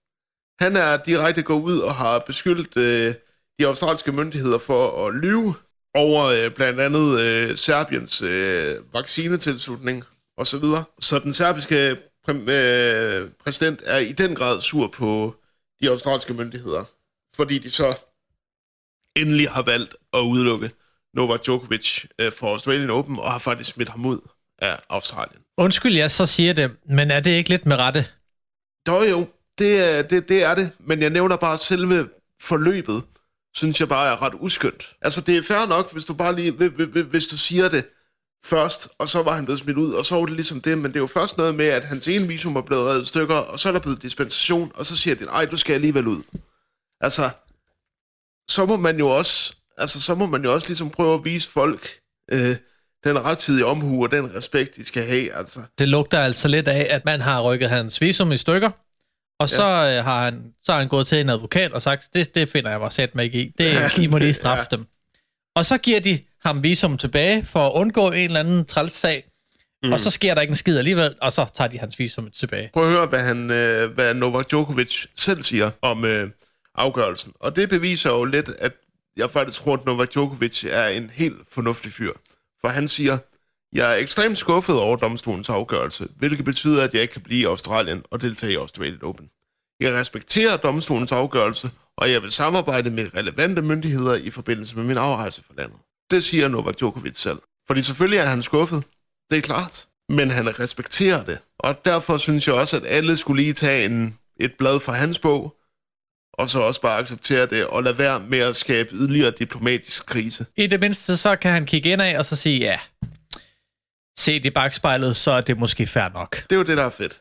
han er direkte gået ud og har beskyldt øh, de australske myndigheder for at lyve over øh, blandt andet øh, Serbiens øh, vaccinetilslutning osv. Så, videre. så den serbiske præ- øh, præsident er i den grad sur på de australske myndigheder, fordi de så endelig har valgt at udelukke Novak Djokovic øh, for Australian Open og har faktisk smidt ham ud af Australien. Undskyld, jeg så siger det, men er det ikke lidt med rette? Jo, jo, det, det, det er det, men jeg nævner bare selve forløbet synes jeg bare er ret uskyndt. Altså, det er fair nok, hvis du bare lige, hvis du siger det først, og så var han blevet smidt ud, og så var det ligesom det, men det er jo først noget med, at hans ene visum er blevet reddet stykker, og så er der blevet dispensation, og så siger de, nej, du skal alligevel ud. Altså, så må man jo også, altså, så må man jo også ligesom prøve at vise folk, øh, den rettidige omhu og den respekt, de skal have. Altså. Det lugter altså lidt af, at man har rykket hans visum i stykker, og så, ja. øh, har han, så har han gået til en advokat og sagt, det, det finder jeg mig sat mig ikke i. Det, I må lige straffe ja. dem. Og så giver de ham visum tilbage for at undgå en eller anden træls sag. Mm. Og så sker der ikke en skid alligevel, og så tager de hans visum tilbage. Prøv at høre, hvad, han, øh, hvad Novak Djokovic selv siger om øh, afgørelsen. Og det beviser jo lidt, at jeg faktisk tror, at Novak Djokovic er en helt fornuftig fyr. For han siger, jeg er ekstremt skuffet over domstolens afgørelse, hvilket betyder, at jeg ikke kan blive i Australien og deltage i Australian Open. Jeg respekterer domstolens afgørelse, og jeg vil samarbejde med relevante myndigheder i forbindelse med min afrejse fra landet. Det siger Novak Djokovic selv. Fordi selvfølgelig er han skuffet, det er klart, men han respekterer det. Og derfor synes jeg også, at alle skulle lige tage en, et blad fra hans bog, og så også bare acceptere det, og lade være med at skabe yderligere diplomatisk krise. I det mindste, så kan han kigge ind af og så sige, ja, se i bagspejlet, så er det måske fair nok. Det er jo det, der er fedt.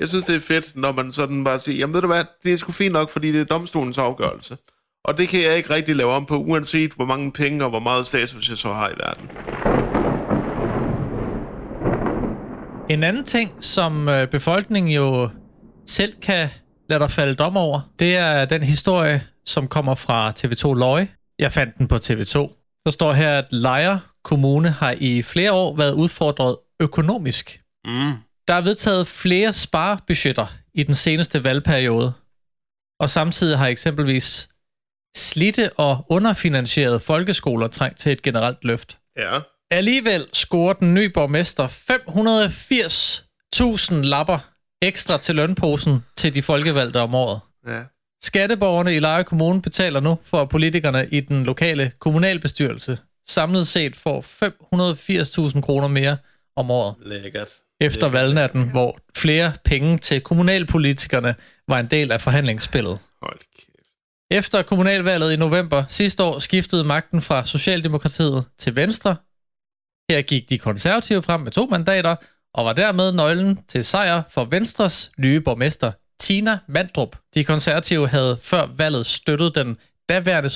Jeg synes, det er fedt, når man sådan bare siger, jamen ved du hvad, det er sgu fint nok, fordi det er domstolens afgørelse. Og det kan jeg ikke rigtig lave om på, uanset hvor mange penge og hvor meget status jeg så har i verden. En anden ting, som øh, befolkningen jo selv kan lade dig falde dom over, det er den historie, som kommer fra TV2 Løje. Jeg fandt den på TV2. Der står her, at Lejre Kommune har i flere år været udfordret økonomisk. Mm. Der er vedtaget flere sparebudgetter i den seneste valgperiode, og samtidig har eksempelvis slitte og underfinansierede folkeskoler trængt til et generelt løft. Ja. Alligevel scorer den nye borgmester 580.000 lapper ekstra til lønposen til de folkevalgte om året. Ja. Skatteborgerne i Lejre Kommune betaler nu for at politikerne i den lokale kommunalbestyrelse samlet set får 580.000 kroner mere om året Lækkert. efter valgnatten, hvor flere penge til kommunalpolitikerne var en del af forhandlingsspillet. Hold kæft. Efter kommunalvalget i november sidste år skiftede magten fra Socialdemokratiet til Venstre. Her gik de konservative frem med to mandater, og var dermed nøglen til sejr for Venstres nye borgmester, Tina Mandrup. De konservative havde før valget støttet den daværende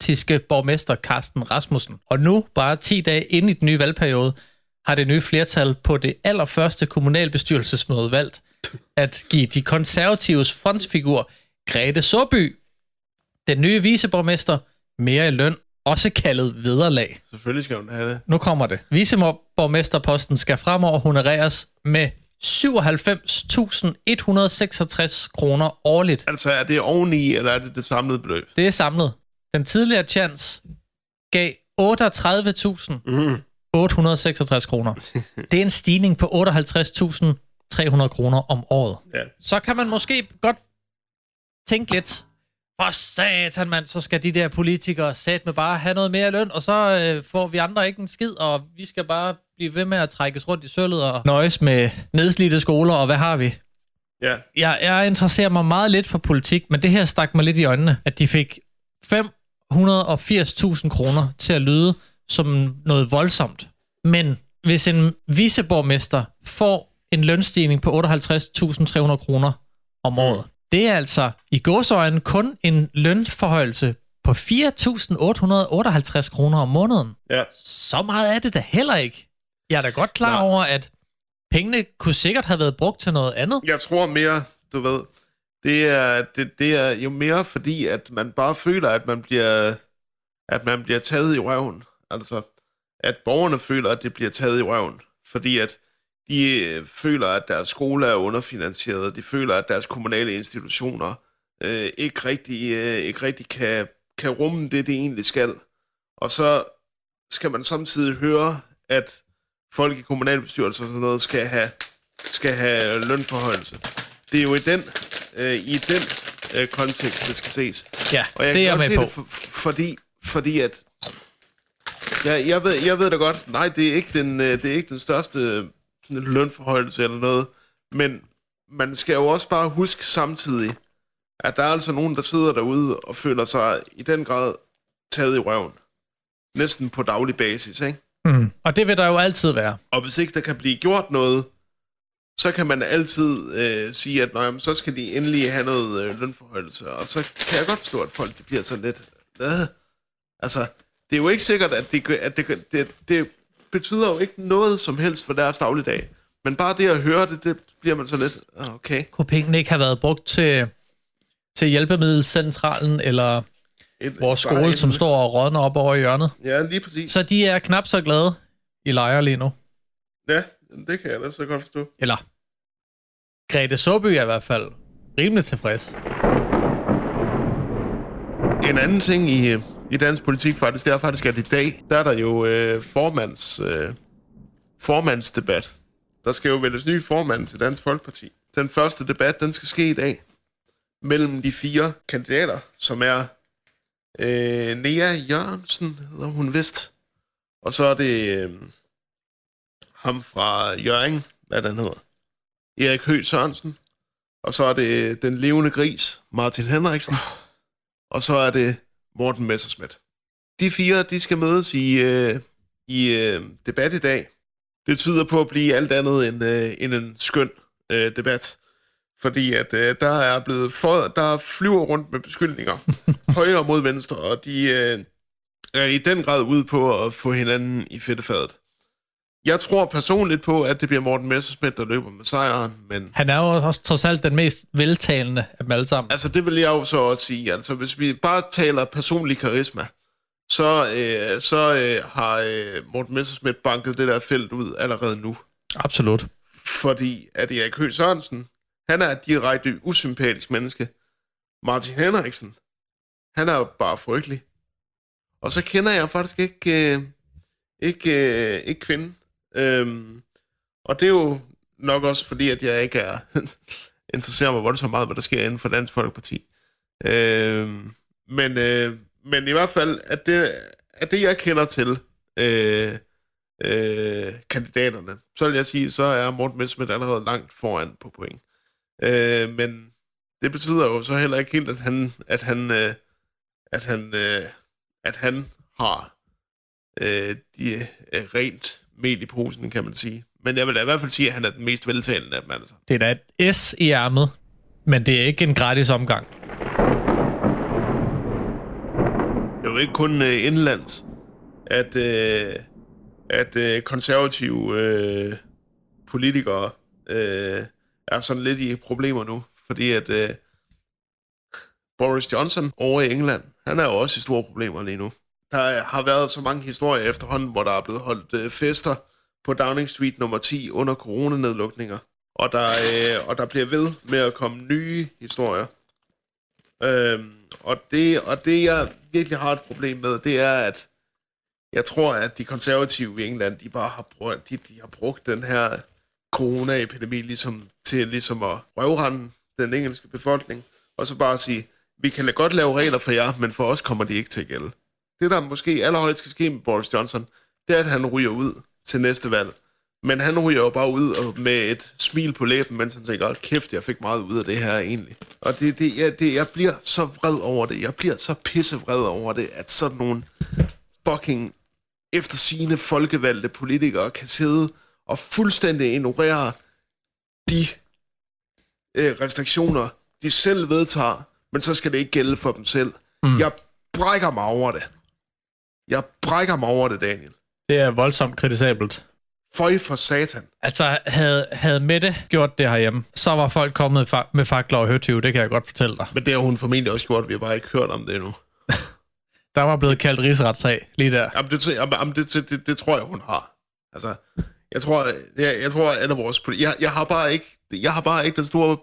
socialdemokratiske borgmester Carsten Rasmussen. Og nu, bare 10 dage inde i den nye valgperiode, har det nye flertal på det allerførste kommunalbestyrelsesmøde valgt at give de konservatives frontsfigur Grete Såby, den nye viceborgmester, mere i løn, også kaldet vederlag. Selvfølgelig skal hun have det. Nu kommer det. Viceborgmesterposten skal fremover honoreres med 97.166 kroner årligt. Altså, er det oveni, eller er det det samlede beløb? Det er samlet. Den tidligere chance gav 38.866 kroner. Det er en stigning på 58.300 kroner om året. Ja. Så kan man måske godt tænke lidt, for satan mand, så skal de der politikere sat med bare have noget mere løn, og så øh, får vi andre ikke en skid, og vi skal bare blive ved med at trækkes rundt i sølvet og nøjes med nedslidte skoler, og hvad har vi? Ja. Jeg, jeg interesserer mig meget lidt for politik, men det her stak mig lidt i øjnene, at de fik 580.000 kroner til at lyde som noget voldsomt. Men hvis en viceborgmester får en lønstigning på 58.300 kroner om året, det er altså i gåsøjne kun en lønforhøjelse på 4.858 kroner om måneden. Ja. Så meget er det da heller ikke. Jeg er da godt klar Nej. over, at pengene kunne sikkert have været brugt til noget andet. Jeg tror mere, du ved, det er, det, det er jo mere fordi, at man bare føler, at man bliver, at man bliver taget i røven. Altså, at borgerne føler, at det bliver taget i røven. Fordi at de øh, føler, at deres skole er underfinansieret. De føler, at deres kommunale institutioner øh, ikke rigtig, øh, ikke rigtig kan, kan rumme det, det egentlig skal. Og så skal man samtidig høre, at folk i kommunalbestyrelser og sådan noget skal have, skal have lønforhøjelse. Det er jo i den, øh, i den øh, kontekst, det skal ses. Ja, Og jeg det er jeg med på. Det for, fordi, fordi at... Jeg, jeg, ved, jeg ved da godt, nej, det er ikke den, øh, det er ikke den største lønforhøjelse eller noget, men man skal jo også bare huske samtidig, at der er altså nogen, der sidder derude og føler sig i den grad taget i røven. Næsten på daglig basis, ikke? Mm. Og det vil der jo altid være. Og hvis ikke der kan blive gjort noget, så kan man altid øh, sige, at nej, så skal de endelig have noget øh, lønforhøjelse. Og så kan jeg godt forstå, at folk de bliver sådan lidt... Øh. Altså, det er jo ikke sikkert, at, det, at det, det, det betyder jo ikke noget som helst for deres dagligdag. Men bare det at høre det, det bliver man så lidt... ah, Okay. Kunne pengene ikke have været brugt til, til hjælpemiddelcentralen eller Et, vores skole, en- som står og rådner op over hjørnet? Ja, lige præcis. Så de er knap så glade i lejre lige nu. Ja, det kan jeg da så godt forstå. Eller Grete Såby er i hvert fald rimelig tilfreds. En anden ting i, øh, i dansk politik faktisk, det er faktisk, at i dag, der er der jo øh, formands, øh, formandsdebat. Der skal jo vælges ny formand til Dansk Folkeparti. Den første debat, den skal ske i dag mellem de fire kandidater, som er øh, Nea Jørgensen, hedder hun vist. Og så er det øh, ham fra Jørgen, hvad den hedder. Erik Høgh Sørensen. Og så er det den levende gris, Martin Henriksen. Og så er det Morten Messerschmidt. De fire, de skal mødes i, øh, i øh, debat i dag. Det tyder på at blive alt andet end, øh, end en skøn øh, debat. Fordi at øh, der er blevet for, der flyver rundt med beskyldninger højre mod venstre, og de øh, er i den grad ude på at få hinanden i fedtefadet. Jeg tror personligt på, at det bliver Morten Messerschmidt, der løber med sejren, men Han er jo også trods alt den mest veltalende af dem alle sammen. Altså, det vil jeg jo så også sige. Altså, hvis vi bare taler personlig karisma, så, øh, så øh, har øh, Morten Messerschmidt banket det der felt ud allerede nu. Absolut. Fordi at Erik Høgh Sørensen, han er et direkte usympatisk menneske. Martin Henriksen, Han er bare frygtelig. Og så kender jeg faktisk ikke, øh, ikke, øh, ikke kvinden. Øhm, og det er jo nok også fordi, at jeg ikke er interesserer mig voldsomt meget, hvad der sker inden for Dansk Folkeparti. Øhm, men, øh, men i hvert fald, at det, at det jeg kender til øh, øh, kandidaterne, så vil jeg sige, så er Morten Messerschmidt allerede langt foran på point. Øh, men det betyder jo så heller ikke helt, at han, at han, øh, at han, øh, at han har øh, de øh, rent mel i posen, kan man sige. Men jeg vil da i hvert fald sige, at han er den mest veltalende af dem altså. Det er da et S i ærmet, men det er ikke en gratis omgang. Det er jo ikke kun øh, indlands, at, øh, at øh, konservative øh, politikere øh, er sådan lidt i problemer nu. Fordi at øh, Boris Johnson over i England, han er jo også i store problemer lige nu. Der har været så mange historier efterhånden, hvor der er blevet holdt øh, fester på Downing Street nummer 10 under coronanedlukninger. Og der, øh, og der bliver ved med at komme nye historier. Øhm, og, det, og det, jeg virkelig har et problem med, det er, at jeg tror, at de konservative i England, de bare har brugt, de, de har brugt den her coronaepidemi ligesom, til ligesom at røvrende den engelske befolkning, og så bare sige, vi kan da godt lave regler for jer, men for os kommer de ikke til at gælde. Det, der måske allerhøjst skal ske med Boris Johnson, det er, at han ryger ud til næste valg. Men han ryger jo bare ud og med et smil på læben, mens han tænker, kæft, jeg fik meget ud af det her egentlig. Og det, det, jeg, det, jeg bliver så vred over det. Jeg bliver så pissevred over det, at sådan nogle fucking efter sine folkevalgte politikere kan sidde og fuldstændig ignorere de øh, restriktioner, de selv vedtager, men så skal det ikke gælde for dem selv. Mm. Jeg brækker mig over det. Jeg brækker mig over det, Daniel. Det er voldsomt kritisabelt. Føj for satan. Altså, havde, havde Mette gjort det herhjemme, så var folk kommet fa- med fakler og høtyve, det kan jeg godt fortælle dig. Men det har hun formentlig også gjort, vi har bare ikke hørt om det endnu. Der var blevet kaldt rigsretssag lige der. Jamen, det, jamen, det, det, det, det tror jeg, hun har. Altså, jeg tror, jeg, jeg tror, at vores... Jeg, jeg, har bare ikke, jeg har bare ikke den store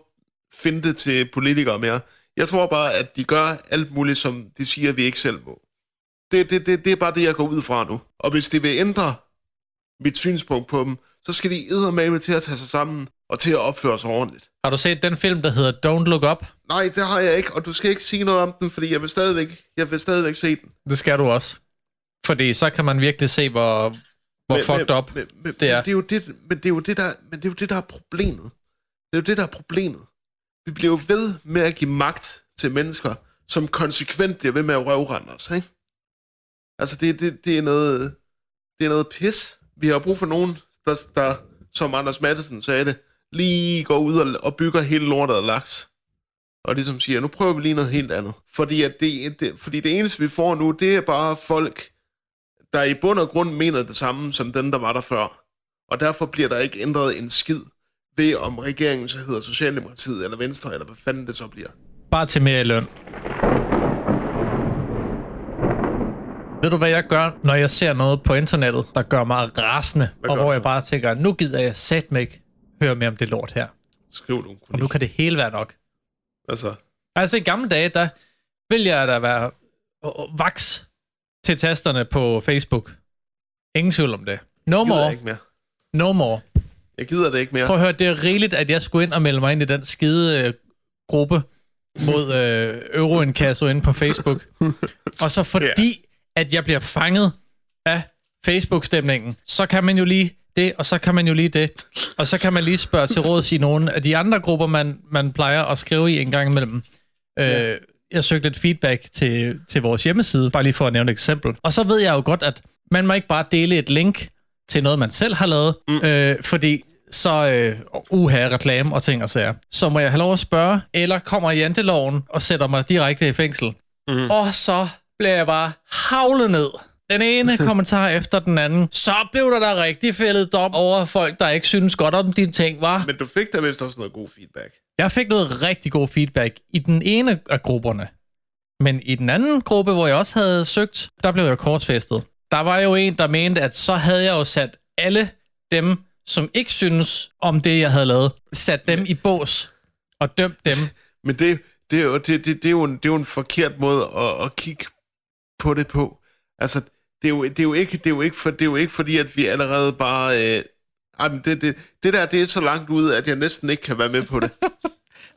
finte til politikere mere. Jeg tror bare, at de gør alt muligt, som de siger, vi ikke selv må. Det, det, det, det er bare det, jeg går ud fra nu. Og hvis de vil ændre mit synspunkt på dem, så skal de med til at tage sig sammen og til at opføre sig ordentligt. Har du set den film, der hedder Don't Look Up? Nej, det har jeg ikke, og du skal ikke sige noget om den, fordi jeg vil stadigvæk, jeg vil stadigvæk se den. Det skal du også. Fordi så kan man virkelig se, hvor, hvor men, fucked men, up men, men, det er. Men det er, jo det, men det er jo det, der, men det er jo det, der er problemet. Det er jo det, der er problemet. Vi bliver jo ved med at give magt til mennesker, som konsekvent bliver ved med at røvrende os, ikke? Altså, det, det, det, er noget, det er noget pis. Vi har brug for nogen, der, der som Anders Madsen sagde det, lige går ud og, og bygger hele lortet af laks. Og ligesom siger, nu prøver vi lige noget helt andet. Fordi, at det, det, fordi det eneste, vi får nu, det er bare folk, der i bund og grund mener det samme som den, der var der før. Og derfor bliver der ikke ændret en skid ved, om regeringen så hedder Socialdemokratiet eller Venstre, eller hvad fanden det så bliver. Bare til mere i løn. Ved du, hvad jeg gør, når jeg ser noget på internettet, der gør mig rasende, Hvad og hvor jeg bare tænker, nu gider jeg satme ikke høre mere om det lort her. Skriv du. Og nu kan det hele være nok. Altså, Altså i gamle dage, der vil jeg da være vaks til tasterne på Facebook. Ingen tvivl om det. No jeg more. ikke mere. No more. Jeg gider det ikke mere. Prøv at høre, det er rigeligt, at jeg skulle ind og melde mig ind i den skide øh, gruppe mod øh, Euroinkasso inde på Facebook. og så fordi, at jeg bliver fanget af Facebook-stemningen, så kan man jo lige det, og så kan man jo lige det. Og så kan man lige spørge til råds i nogle af de andre grupper, man, man plejer at skrive i en gang imellem. Øh, jeg søgte et feedback til, til vores hjemmeside, bare lige for at nævne et eksempel. Og så ved jeg jo godt, at man må ikke bare dele et link til noget, man selv har lavet, mm. øh, fordi så øh, uha, reklame og ting og sager. Så må jeg have lov at spørge, eller kommer janteloven og sætter mig direkte i fængsel. Mm. Og så bliver jeg bare havlet ned. Den ene kommentar efter den anden. Så blev der da rigtig fældet dom over folk, der ikke synes godt om dine ting, var. Men du fik da vist også noget god feedback. Jeg fik noget rigtig god feedback i den ene af grupperne. Men i den anden gruppe, hvor jeg også havde søgt, der blev jeg korsfæstet. Der var jo en, der mente, at så havde jeg jo sat alle dem, som ikke synes om det, jeg havde lavet, sat dem i bås og dømt dem. Men det, det, er jo, det, det, det, er jo en, det er jo en forkert måde at, at kigge på det på. Altså, det er jo, det er jo, ikke, det er jo, ikke, for, det er jo ikke fordi, at vi allerede bare... Øh, men det, det, det der, det er så langt ude, at jeg næsten ikke kan være med på det.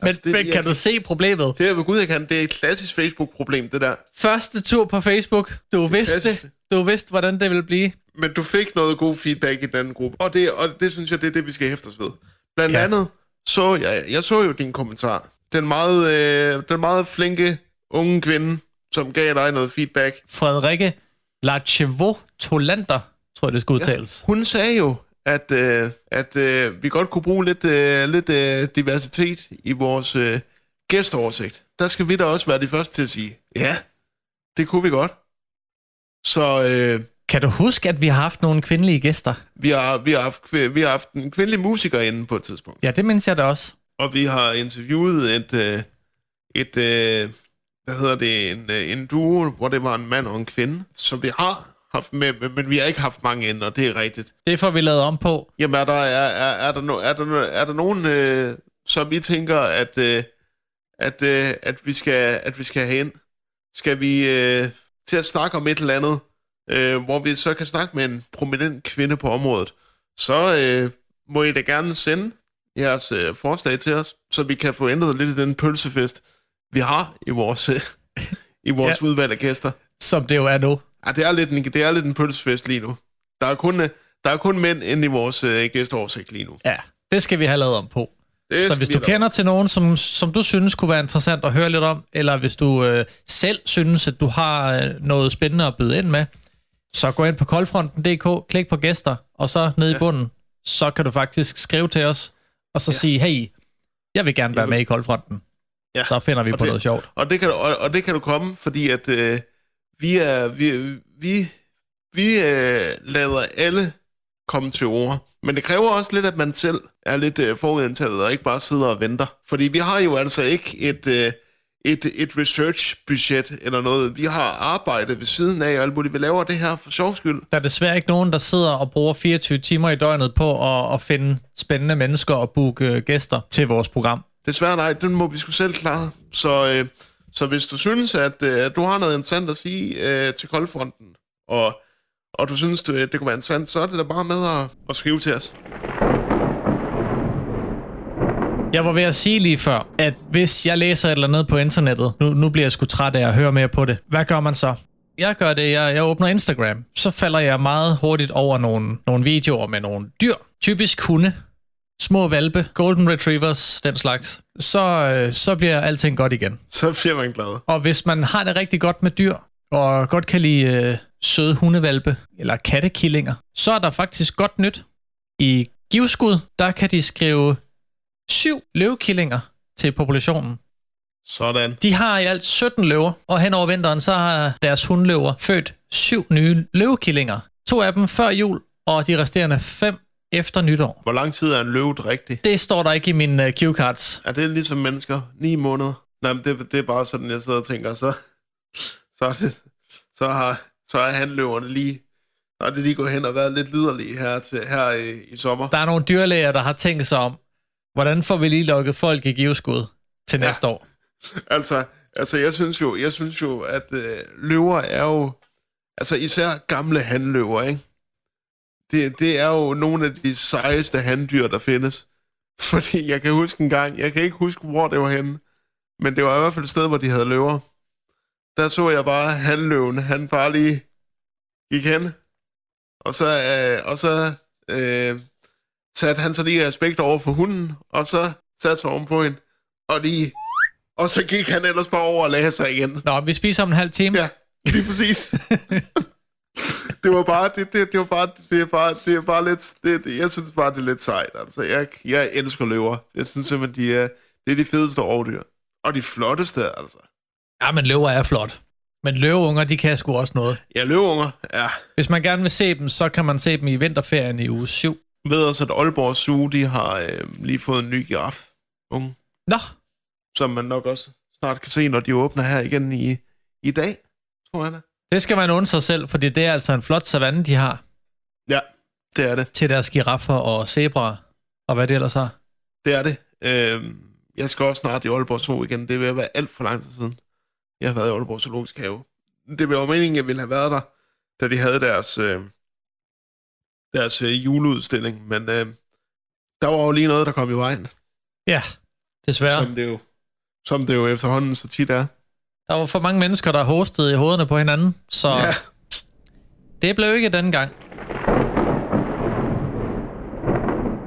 Men, Altså, det- men jeg kan du se problemet? Det er ved Gud, jeg kan. Det er et klassisk Facebook-problem, det der. Første tur på Facebook. Du vidste, klassisk. du vidste, hvordan det ville blive. Men du fik noget god feedback i den gruppe. Og det, og det synes jeg, det er det, vi skal hæfte os ved. Blandt ja. andet så jeg, jeg så jo din kommentar. Den meget, øh, den meget flinke unge kvinde, som gav dig noget feedback. Frederikke Lachevo Tolander, tror jeg, det skal udtales. Hun sagde jo, at, øh, at øh, vi godt kunne bruge lidt, øh, lidt øh, diversitet i vores øh, gæsteoversigt. Der skal vi da også være de første til at sige, ja, det kunne vi godt. Så øh, Kan du huske, at vi har haft nogle kvindelige gæster? vi, har, vi, har haft, vi har haft en kvindelig musiker inde på et tidspunkt. Ja, det mindes jeg da også. Og vi har interviewet et, øh, et øh, hvad hedder det, en, øh, en duo, hvor det var en mand og en kvinde, som vi har haft med, men- men vi har ikke haft mange ind, og det er rigtigt. Det får vi lavet om på. Jamen, er der, er, er, er der, no, er der, er der nogen, øh, som I tænker, at, øh, at, øh, at, vi skal, at vi skal have ind? Skal vi øh, til at snakke om et eller andet, øh, hvor vi så kan snakke med en prominent kvinde på området, så øh, må I da gerne sende jeres øh, forslag til os, så vi kan få ændret lidt i den pølsefest, vi har i vores, i vores Ja. ja. udvalg af gæster. Som det jo er nu. Ja, det er lidt en, det er lidt en pølsefest lige nu. Der er kun, der er kun mænd inde i vores øh, gæsteoversigt lige nu. Ja, det skal vi have lavet om på. Det Så hvis vi du kender til nogen, som, som du synes kunne være interessant at høre lidt om, eller hvis du øh, selv synes, at du har øh, noget spændende at byde ind med, så gå ind på koldfronten.dk, klik på gæster, og så ned i bunden, så kan du faktisk skrive til os, og så ja. sige, hey, jeg vil gerne være Jeg vil- med i koldfronten. Ja. Så finder vi Og på det- noget sjovt. Og det kan, du- og, og det kan du komme, fordi at øh, vi er vi, vi, vi øh, lader alle komme til ord. Men det kræver også lidt, at man selv er lidt øh, forudindtaget og ikke bare sidder og venter. Fordi vi har jo altså ikke et, øh, et, et research-budget eller noget. Vi har arbejdet ved siden af og alt muligt. Vi laver det her for sjov skyld. Der er desværre ikke nogen, der sidder og bruger 24 timer i døgnet på at, at finde spændende mennesker og booke øh, gæster til vores program. Desværre nej, den må vi sgu selv klare. Så, øh, så hvis du synes, at øh, du har noget interessant at sige øh, til Koldfronten, og, og du synes, det, det kunne være interessant, så er det da bare med at, at skrive til os. Jeg var ved at sige lige før, at hvis jeg læser et eller andet på internettet, nu, nu bliver jeg sgu træt af at høre mere på det. Hvad gør man så? Jeg gør det, jeg, jeg åbner Instagram. Så falder jeg meget hurtigt over nogle, nogle videoer med nogle dyr. Typisk hunde. Små valpe, golden retrievers, den slags. Så, øh, så bliver alting godt igen. Så bliver man glad. Og hvis man har det rigtig godt med dyr, og godt kan lide øh, søde hundevalpe, eller kattekillinger, så er der faktisk godt nyt. I givskud, der kan de skrive syv løvekillinger til populationen. Sådan. De har i alt 17 løver, og hen over vinteren, så har deres hundløver født syv nye løvekillinger. To af dem før jul, og de resterende fem efter nytår. Hvor lang tid er en løve rigtig? Det står der ikke i mine uh, cue cards. Er det ligesom mennesker? Ni måneder? Nej, men det, det er bare sådan, jeg sidder og tænker, så, så, er det, så, har, så er handløverne lige, så er det lige gået hen og været lidt liderlige her, til, her i, i sommer. Der er nogle dyrlæger, der har tænkt sig om, hvordan får vi lige lukket folk i giveskud til Ja. næste år. Altså, altså jeg synes jo, jeg synes jo, at øh, løver er jo, altså især gamle handløver, ikke? Det, det er jo nogle af de sejeste handdyr, der findes. Fordi jeg kan huske en gang, jeg kan ikke huske, hvor det var henne, men det var i hvert fald et sted, hvor de havde løver. Der så jeg bare handløven, han bare lige gik hen, og så, øh, og så øh, satte han sig lige i respekt over for hunden, og så satte sig oven på hende, og lige og så gik han ellers bare over og lagde sig igen. Nå, vi spiser om en halv time. Ja, lige præcis. det var bare, det, det, det var bare, det er bare, det er bare lidt, det, det, jeg synes bare, det er lidt sejt. Altså, jeg, jeg elsker løver. Jeg synes simpelthen, de er, det er de fedeste rovdyr. Og de flotteste, altså. Ja, men løver er flot. Men løveunger, de kan sgu også noget. Ja, løveunger, ja. Hvis man gerne vil se dem, så kan man se dem i vinterferien i uge 7. Jeg ved også, at Aalborg Zoo, de har øh, lige fået en ny giraf. Unge. Nå, Som man nok også snart kan se, når de åbner her igen i, i dag, tror jeg da. Det skal man undre sig selv, fordi det er altså en flot savanne, de har Ja, det er det. til deres giraffer og zebraer, og hvad det ellers har. Det er det. Øh, jeg skal også snart i Aalborg Zoo igen. Det vil jeg være alt for lang tid siden. Jeg har været i Aalborg Zoologisk Have. Det var meningen, jeg ville have været der, da de havde deres, øh, deres øh, juleudstilling. Men øh, der var jo lige noget, der kom i vejen. Ja, desværre. Som det, jo, som det jo efterhånden så tit er. Der var for mange mennesker, der hostede i hovederne på hinanden, så Ja. det blev ikke den gang.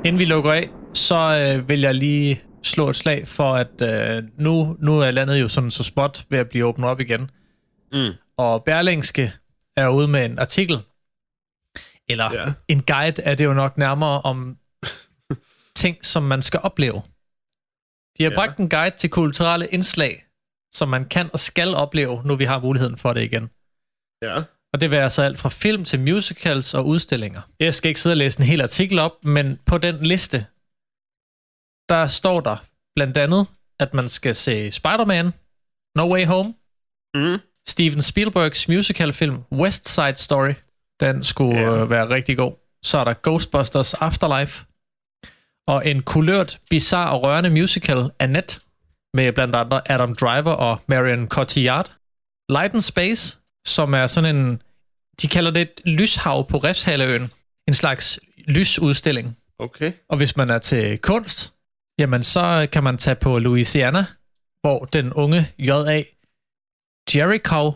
Inden vi lukker af, så øh, vil jeg lige slå et slag for, at øh, nu, nu er landet jo sådan så spot ved at blive åbnet op igen. Mm. Og Berlingske er ude med en artikel, eller Ja. en guide er det jo nok nærmere om ting, som man skal opleve. De har ja. bragt en guide til kulturelle indslag, som man kan og skal opleve, nu vi har muligheden for det igen. Ja. Og det vil altså alt fra film til musicals og udstillinger. Jeg skal ikke sidde og læse en hel artikel op, men på den liste, der står der blandt andet, at man skal se Spider-Man, No Way Home, Mm. Steven Spielbergs musicalfilm West Side Story. Den skulle Ja. ja. være rigtig god. Så er der Ghostbusters Afterlife. Og en kulørt, bizarre og rørende musical, Annette, med blandt andre Adam Driver og Marion Cotillard. Light and Space, som er sådan en... De kalder det et lyshav på Refshaleøen. En slags lysudstilling. Okay. Og hvis man er til kunst, jamen så kan man tage på Louisiana, hvor den unge J.A. Jericho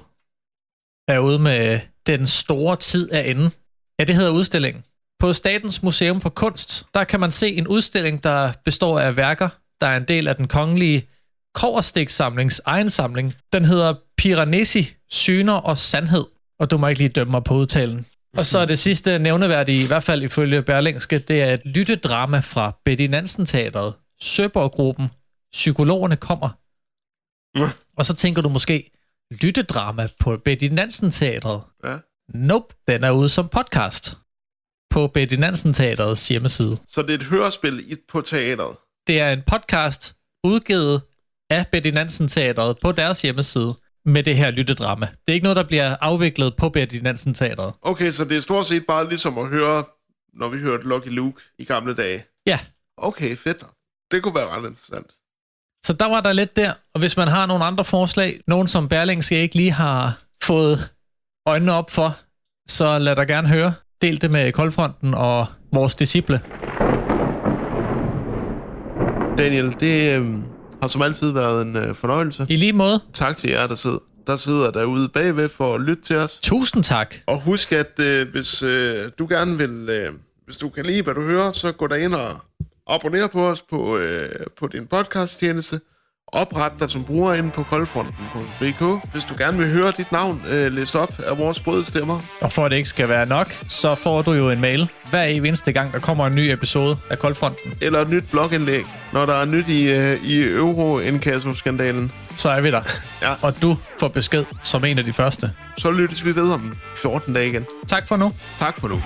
er ude med den store tid af enden. Ja, det hedder udstillingen. På Statens Museum for Kunst, der kan man se en udstilling, der består af værker, der er en del af den kongelige Koverstiksamlings egen samling. Den hedder Piranesi, Syner og Sandhed. Og du må ikke lige dømme mig på udtalen. Og så er det sidste nævneværdige, i hvert fald ifølge Berlingske, det er et lyttedrama fra Betty Nansen Teatret. Søborg-gruppen. Psykologerne kommer. Ja. Og så tænker du måske, lyttedrama på Betty Nansen Teatret. Ja. Nope, den er ude som podcast. På Betty Nansen Teatrets hjemmeside. Så det er et hørespil på teateret. Det er en podcast udgivet af Betty Nansen Teatret på deres hjemmeside med det her lyttedrama. Det er ikke noget, der bliver afviklet på Betty Nansen Teatret. Okay, så det er stort set bare ligesom at høre, når vi hørte Lucky Luke i gamle dage. Ja, Okay, fedt. Det kunne være ret interessant. så der var der lidt der. Og hvis man har nogle andre forslag, nogen som Berlingske ikke lige har fået øjnene op for, så lad dig gerne høre. Del det med Koldfronten og vores disciple. Daniel, det øh, har som altid været en øh, fornøjelse. I lige måde, Tak til jer, der sidder, der sidder derude bagved for at lytte til os. tusind tak. Og husk, at øh, hvis øh, du gerne vil, øh, hvis du kan lide, hvad du hører, så gå ind og abonner på os på, øh, på din podcast-tjeneste. Opret dig som bruger inde på koldfronten.dk. Hvis du gerne vil høre dit navn øh, læst op af vores brødstemmer, Og for at det ikke skal være nok, så får du jo en mail hver eneste gang, der kommer en ny episode af Koldfronten. eller et nyt blogindlæg, når der er nyt i, øh, i euro-indkasso-skandalen, Så er vi der. Ja. Og du får besked som en af de første. så lyttes vi ved om 14 dage igen. Tak for nu. Tak for nu.